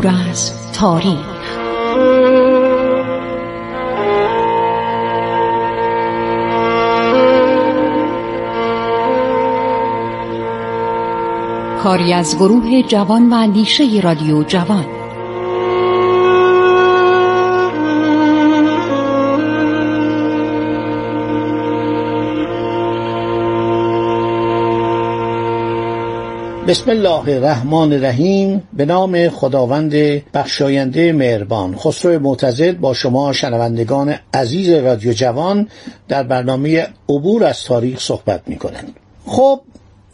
عبور از تاریخ. کاری از گروه جوان و اندیشه رادیو جوان. بسم الله الرحمن الرحیم. به نام خداوند بخشاینده مهربان. خسرو معتزد با شما شنوندگان عزیز رادیو جوان در برنامه عبور از تاریخ صحبت می کنند خب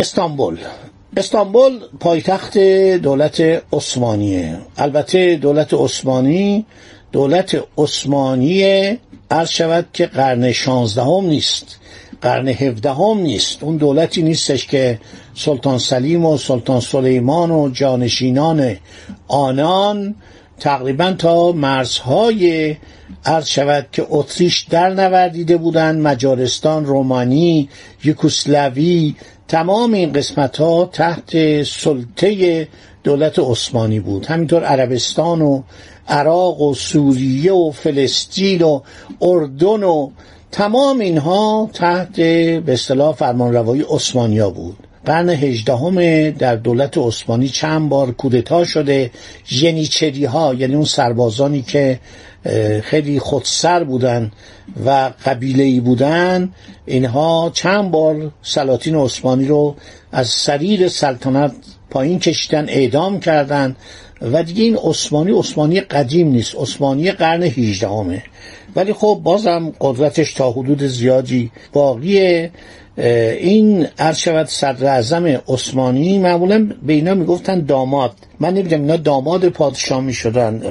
استانبول. استانبول پایتخت دولت عثمانیه. البته دولت عثمانی دولت عثمانی عرض شود که قرن شانزدهم نیست. قرن هفدهم نیست. اون دولتی نیستش که سلطان سلیم و سلطان سلیمان و جانشینان آنان تقریبا تا مرزهای عرض شود که اتریش در نوردیده بودند مجارستان رومانی یوکوسلاوی تمام این قسمت ها تحت سلطه دولت عثمانی بود. همینطور عربستان و عراق و سوریه و فلسطین و اردن و تمام اینها تحت به اصطلاح فرمانروایی عثمانیا بود. قرن هجدهم در دولت عثمانی چند بار کودتا شده. ژنیچری ها یعنی اون سربازانی که خیلی خودسر بودن و قبیله بودن اینها چند بار سلاطین عثمانی رو از سریر سلطنت پایین کشیدن اعدام کردند و دیگه این عثمانی عثمانی قدیم نیست. عثمانی قرن هیجدهمه ولی خب بازم قدرتش تا حدود زیادی باقیه. این عرض صدر اعظم عثمانی معمولا به اینا می‌گفتن داماد. من نمی‌دونم اینا داماد پادشاه می‌شدن.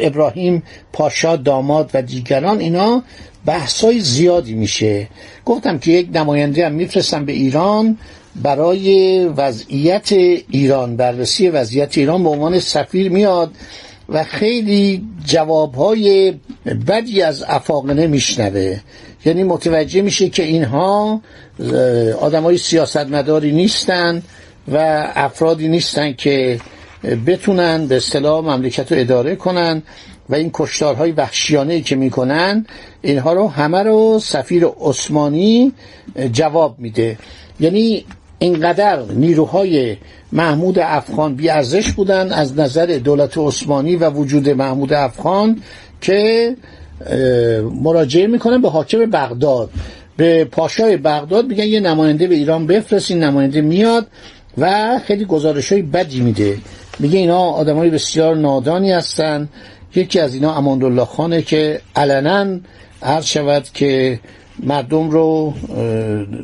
ابراهیم پاشا داماد و دیگران اینا بحثای زیادی میشه. گفتم که یک نماینده هم میفرستم به ایران. برای وضعیت ایران بررسی وضعیت ایران به عنوان سفیر میاد و خیلی جوابهای بدی از افاقنه میشنوه. یعنی متوجه میشه که اینها آدمای سیاستمداری نیستن و افرادی نیستن که بتونن به اصطلاح مملکت رو اداره کنن و این کشتارهای وحشیانه که می‌کنن اینها رو همه رو سفیر عثمانی جواب میده. یعنی اینقدر نیروهای محمود افغان بیارزش بودن از نظر دولت عثمانی و وجود محمود افغان که مراجعه می‌کنن به حاکم بغداد. به پاشای بغداد میگن یه نماینده به ایران بفرستین نماینده میاد و خیلی گزارش های بدی میده. میگه اینا آدمای بسیار نادانی هستن. یکی از اینا اماندالله خانه که علنا عرض شود که مردم رو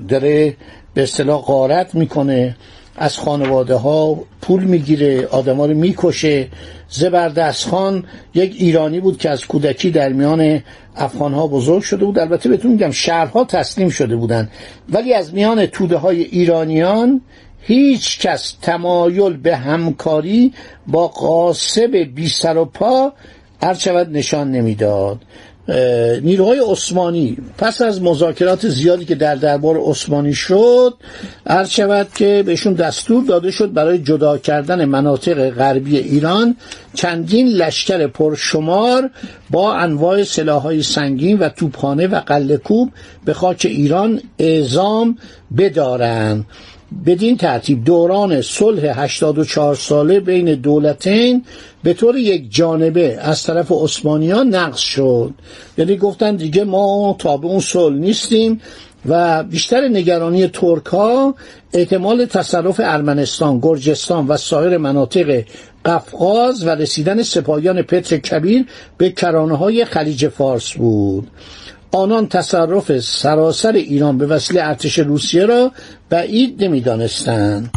داره به اصطلاح غارت می‌کنه از خانواده ها پول می‌گیره آدما رو می‌کشه. زبردست خان یک ایرانی بود که از کودکی در میان افغان ها بزرگ شده بود. البته بهتون میگم شهرها تسلیم شده بودند. ولی از میان توده های ایرانیان هیچ کس تمایل به همکاری با قاسب بی سر و پا هر نشان نمی‌داد. نیروهای عثمانی پس از مذاکرات زیادی که در دربار عثمانی شد عرض شود که بهشون دستور داده شد برای جدا کردن مناطق غربی ایران چندین لشکر پرشمار با انواع سلاحهای سنگین و توپخانه و قلهکوب به خاک ایران اعزام بدارند. بدین ترتیب دوران صلح 84 ساله بین دولتین به طور یک جانبه از طرف عثمانیان نقض شد. یعنی گفتن دیگه ما تابع اون صلح نیستیم و بیشتر نگرانی ترک ها احتمال تصرف ارمنستان، گرجستان و سایر مناطق قفقاز و رسیدن سپاهیان پتر کبیر به کرانه های خلیج فارس بود. آنان تصرف سراسر ایران به وسیله ارتش روسیه را بعید نمی‌دانستند.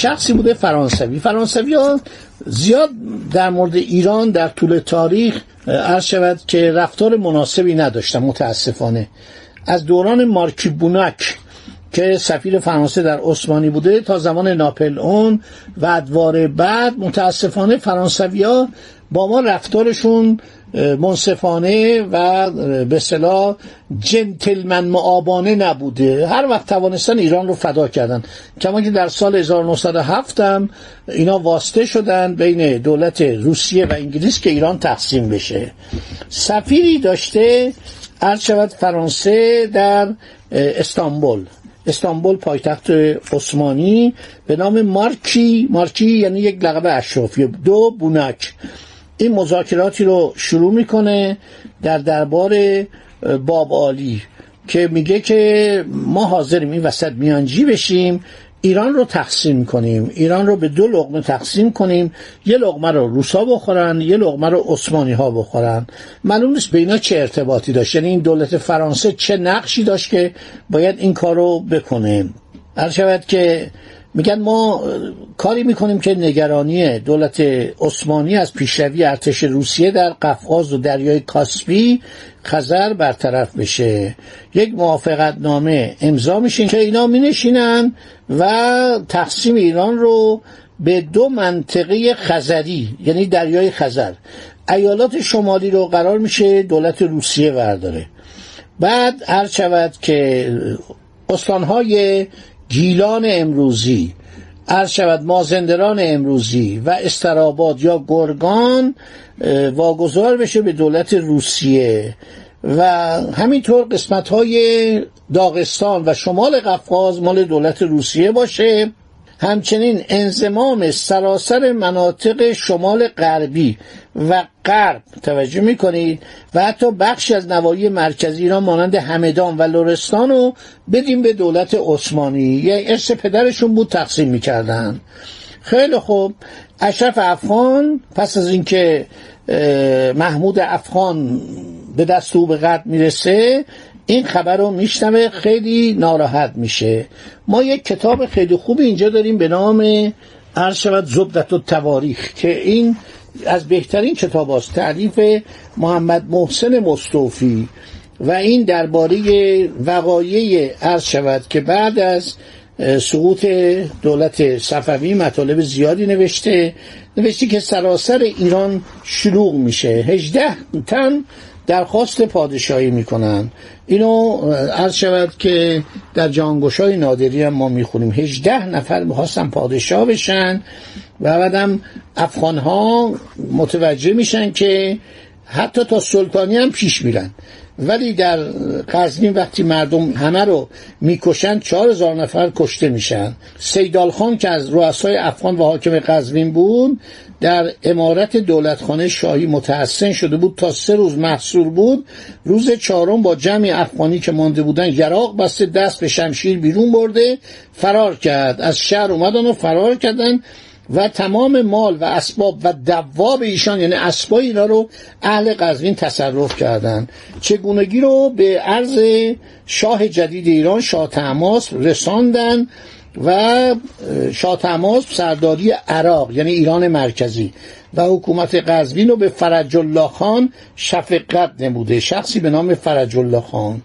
شخصی بوده فرانسوی. فرانسوی ها زیاد در مورد ایران در طول تاریخ عرض شود که رفتار مناسبی نداشتن متاسفانه. از دوران مارکی بوناک که سفیر فرانسه در عثمانی بوده تا زمان ناپل اون و ادوار بعد متاسفانه فرانسویا با ما رفتارشون منصفانه و به صلاح جنتلمن معابانه نبوده. هر وقت توانستن ایران رو فدا کردن. کما که در سال 1907 هم اینا واسطه شدن بین دولت روسیه و انگلیس که ایران تقسیم بشه. سفیری داشته شود فرانسه در استانبول. استانبول پایتخت عثمانی به نام مارکی. مارکی یعنی یک لقب اشرافی. دو بونک این مذاکراتی رو شروع می‌کنه در دربار باب عالی که میگه که ما حاضریم این وسط میانجی بشیم ایران رو تقسیم کنیم ایران رو به دو لغمه تقسیم کنیم یه لغمه رو روسا بخورن یه لغمه رو عثمانی ها بخورن. معلوم نیست به چه ارتباطی داشت. یعنی این دولت فرانسه چه نقشی داشت که باید این کار رو بکنه. هر شود که میگن ما کاری می‌کنیم که نگرانی دولت عثمانی از پیشروی ارتش روسیه در قفقاز و دریای کاسپی خزر برطرف بشه. یک موافقت نامه امضا میشه که اینا مینشینن و تقسیم ایران رو به دو منطقه خزری یعنی دریای خزر. ایالات شمالی رو قرار میشه دولت روسیه ورداره. بعد هر شود که استانهای گیلان امروزی عرض شود مازندران امروزی و استراباد یا گرگان واگذار بشه به دولت روسیه و همینطور قسمت های داغستان و شمال قفقاز مال دولت روسیه باشه. همچنین انزمام سراسر مناطق شمال غربی و غرب توجه می‌کنید و حتی بخشی از نواحی مرکزی ایران مانند همدان و لرستان رو بدیم به دولت عثمانی. یه ارث پدرشون بود تقسیم می‌کردن. خیلی خوب. اشرف افغان پس از اینکه محمود افغان به دست او به قد می‌رسه این خبر رو میشنوه خیلی ناراحت میشه. ما یک کتاب خیلی خوبی اینجا داریم به نام عرض شود زبدت و تواریخ که این از بهترین کتاب است تعریف محمد محسن مصطفی. و این درباره وقایع عرض که بعد از سقوط دولت صفوی مطالب زیادی نوشته نوشته که سراسر ایران شلوغ میشه. هجده تن درخواست پادشاهی می‌کنن. اینو عرض شود که در جانگوشای نادری هم ما می‌خونیم. هجده نفر می‌خواستن پادشاه بشن و بعدم افغان ها متوجه میشن که حتی تا سلطانی هم پیش میرن. ولی در قزوین وقتی مردم همه رو می‌کشن چهار هزار نفر کشته میشن. سیدال خان که از رؤسای افغان و حاکم قزوین بود در امارت دولتخانه شاهی متحسن شده بود. تا سه روز محصور بود. روز چهارم با جمع افغانی که مانده بودن یراق بسته دست به شمشیر بیرون برده فرار کرد. از شهر اومدن و فرار کردن. و تمام مال و اسباب و دواب ایشان یعنی اسبای اینا رو اهل قزوین تصرف کردند چگونگی رو به عرض شاه جدید ایران شاه تماس رساندن و شاه سرداری عراق یعنی ایران مرکزی و حکومت قزوین رو به فرج الله خان شفقت نموده شخصی به نام فرج الله خان.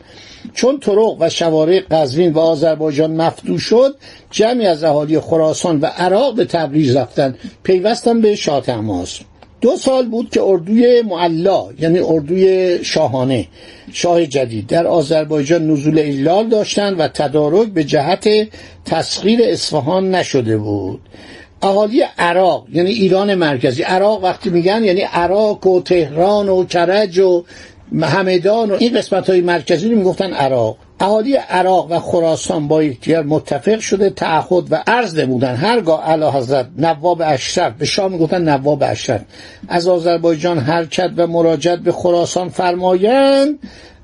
چون طرق و شوارع قزوین و آذربایجان مفتوح شد جمعی از اهالی خراسان و عراق به تبریز رفتن. پیوستن به شاه دو سال بود که اردوی معلا یعنی اردوی شاهانه شاه جدید. در آذربایجان نزول ایلال داشتند و تدارک به جهت تسخیر اصفهان نشده بود. اهالی عراق یعنی ایران مرکزی. عراق وقتی میگن یعنی عراق و تهران و کرج و همدان و این قسمت های مرکزی رو می‌گفتن عراق. اهالی عراق و خراسان با یکدیگر متفق شده تعهد و عرض نمودن. هرگاه اعلی حضرت نواب اشرف به شام می‌گفتن نواب اشرف. از آذربایجان حرکت و مراجعت به خراسان فرمایند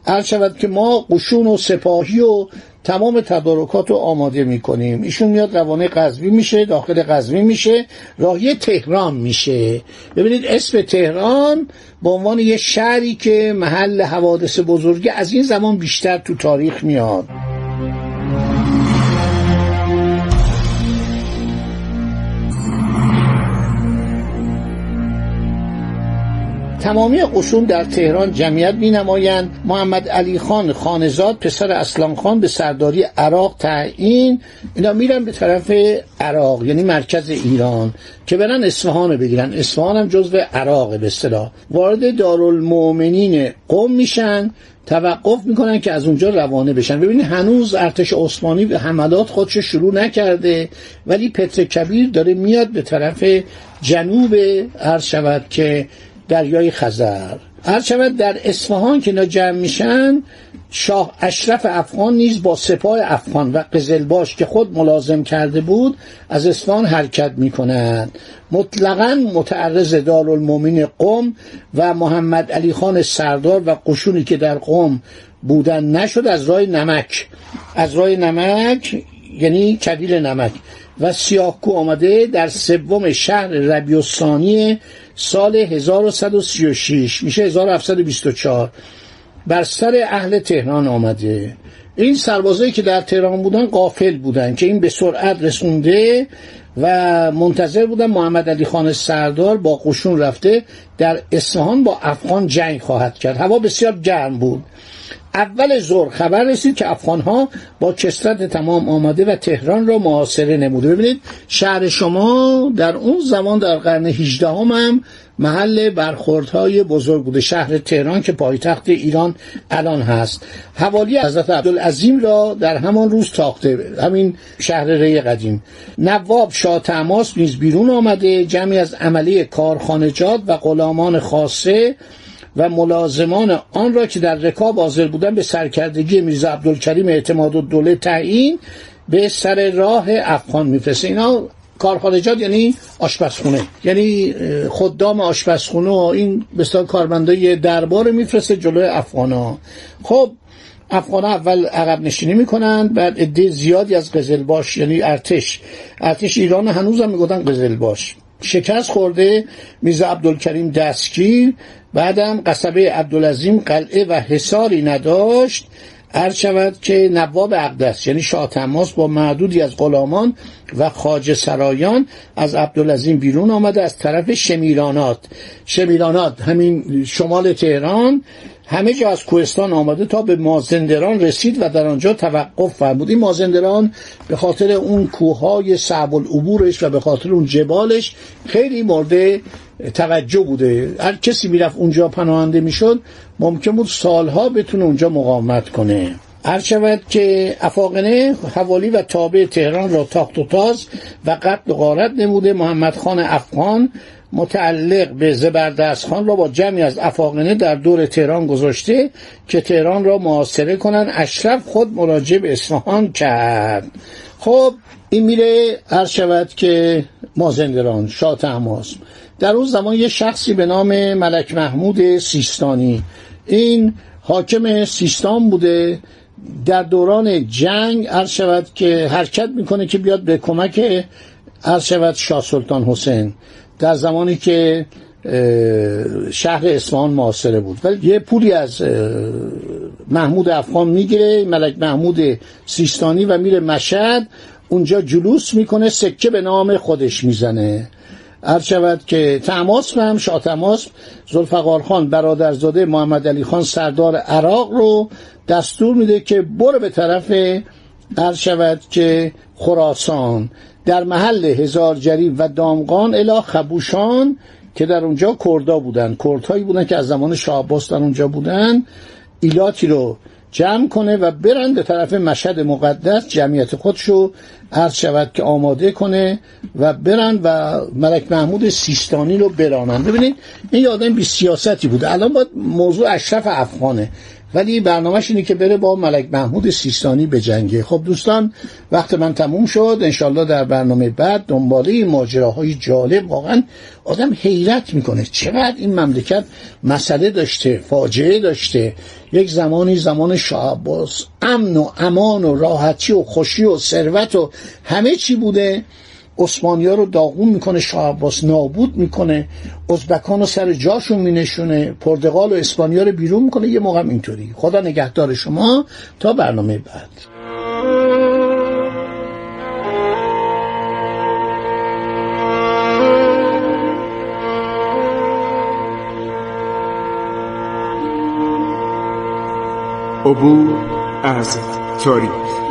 عرض شود که ما قشون و سپاهی و تمام تدارکات رو آماده می‌کنیم. ایشون میاد روانه قزوی میشه داخل قزوی میشه. راهی تهران میشه. ببینید اسم تهران به عنوان یه شهری که محل حوادث بزرگی از این زمان بیشتر تو تاریخ میاد. تمامی قشون در تهران جمعیت می نمایند محمد علی خان خانزاد پسر اسلام خان به سرداری عراق تعیین. اینا میرن به طرف عراق یعنی مرکز ایران که برن اصفهان بگیرن. اصفهان هم جزو عراق به اصطلاح. وارد دارالمؤمنین قم میشن. توقف می‌کنن که از اونجا روانه بشن. ببینید هنوز ارتش عثمانی به حملات خودش شروع نکرده ولی پتر کبیر داره میاد به طرف جنوب عرض شود که دریای خزر. هر شود در اصفهان که اینا جمع میشن شاه اشرف افغان نیز با سپاه افغان و قزلباش که خود ملازم کرده بود از اصفهان حرکت می‌کنند. مطلقا متعرض دارالمومین قم و محمد علی خان سردار و قشونی که در قم بودن نشد از راه نمک. از راه نمک یعنی کبیل نمک. و سیاهکو آمده در سوم شهر ربیوسانی سال 1136 میشه 1724 بر سر اهل تهران آمده. این سربازایی که در تهران بودن قافل بودن که این به سرعت رسونده و منتظر بودن محمد علی خان سردار با قشون رفته در اصفهان با افغان جنگ خواهد کرد. هوا بسیار گرم بود. اول ظهر خبر رسید که افغانها با کسرت تمام آمده و تهران را محاصره نموده. ببینید شهر شما در اون زمان در قرن 18 هم, هم محل برخوردهای بزرگ بوده. شهر تهران که پایتخت ایران الان هست. حوالی حضرت عبدالعظیم را در همان روز تاخته. همین شهر ری قدیم. نواب شاه تماس نیز بیرون آمده. جمعی از عملی کارخانجات و غلامان خاصه و ملازمان آن را که در رکاب حاضر بودن به سرکردگی میرزا عبدالکریم اعتماد و دوله تعیین به سر راه افغان میفرسته. اینا کارخانجات یعنی آشپزخونه. یعنی خدام آشپزخونه و این بسیار کارمندای دربار میفرسته جلوی افغانا. خب افغان اول عقب نشینی می‌کنن بعد عده زیادی از قزلباش یعنی ارتش. ارتش ایران هنوز هم می‌گفتن قزلباش شکست خورده میزا عبدالکریم دستگیر بعدم قصبه عبدالعظیم قلعه و حساری نداشت. عرض شود که نواب اقدس یعنی شاه تماس با معدودی از غلامان و خاج سرایان از عبدالعظیم بیرون آمده از طرف شمیرانات. شمیرانات همین شمال تهران. همه جا از کوهستان آمده تا به مازندران رسید و در آنجا توقف فرمود. این مازندران به خاطر اون کوههای صعب العبورش و به خاطر اون جبالش خیلی مورد توجه بوده. هر کسی می‌رفت اونجا پناهنده می‌شد ممکن بود سالها بتونه اونجا مقاومت کنه. هر شود که افاقنه حوالی و تابع تهران را تاخت و تاز و قتل و غارت نموده. محمد خان افغان متعلق به زبردست خان را با جمعی از افاقنه در دور تهران گذاشته که تهران را محاصره کنند اشرف خود مراجع به اصفهان کرد. خب این میره هر شود که مازندران شاه تماس. در اون زمان یه شخصی به نام ملک محمود سیستانی. این حاکم سیستان بوده. در دوران جنگ عرض شود که حرکت می‌کنه که بیاد به کمک عرض شود شاه سلطان حسین. در زمانی که شهر اصفهان معاصره بود. ولی یه پولی از محمود افغان می‌گیره ملک محمود سیستانی و میره مشهد. اونجا جلوس می‌کنه سکه به نام خودش می‌زنه. عرض شود که تماس هم شاه تماس زلفقار خان برادرزاده محمد علی خان سردار عراق رو دستور میده که برو به طرف عرض شود که خراسان. در محل هزار جریب و دامغان الا خبوشان که در اونجا کردا بودن. کردهایی بودن که از زمان شاه در اونجا بودن. ایلاتی رو جمع کنه و برن به طرف مشهد مقدس جمعیت خودشو عرض شود که آماده کنه و برن و ملک محمود سیستانی رو برانن ببینید این آدم بی سیاستی بوده الان باید موضوع اشرف افغانه. ولی برنامهش اینه که بره با ملک محمود سیستانی به جنگه خب دوستان وقت من تموم شد. انشالله در برنامه بعد دنباله ماجراهای جالب واقعا آدم حیرت می‌کنه. چقدر این مملکت مسئله داشته فاجعه داشته. یک زمانی زمان شاه امن و امان و راحتی و خوشی و ثروت و همه چی بوده. عثمانی ها رو داغون می‌کنه شاه عباس نابود می‌کنه ازبکان رو سر جاشون مینشونه پرتغال و اسپانیا رو بیرون می‌کنه یه موقع اینطوری. خدا نگهدار شما. تا برنامه بعد. عبور از تاریخ.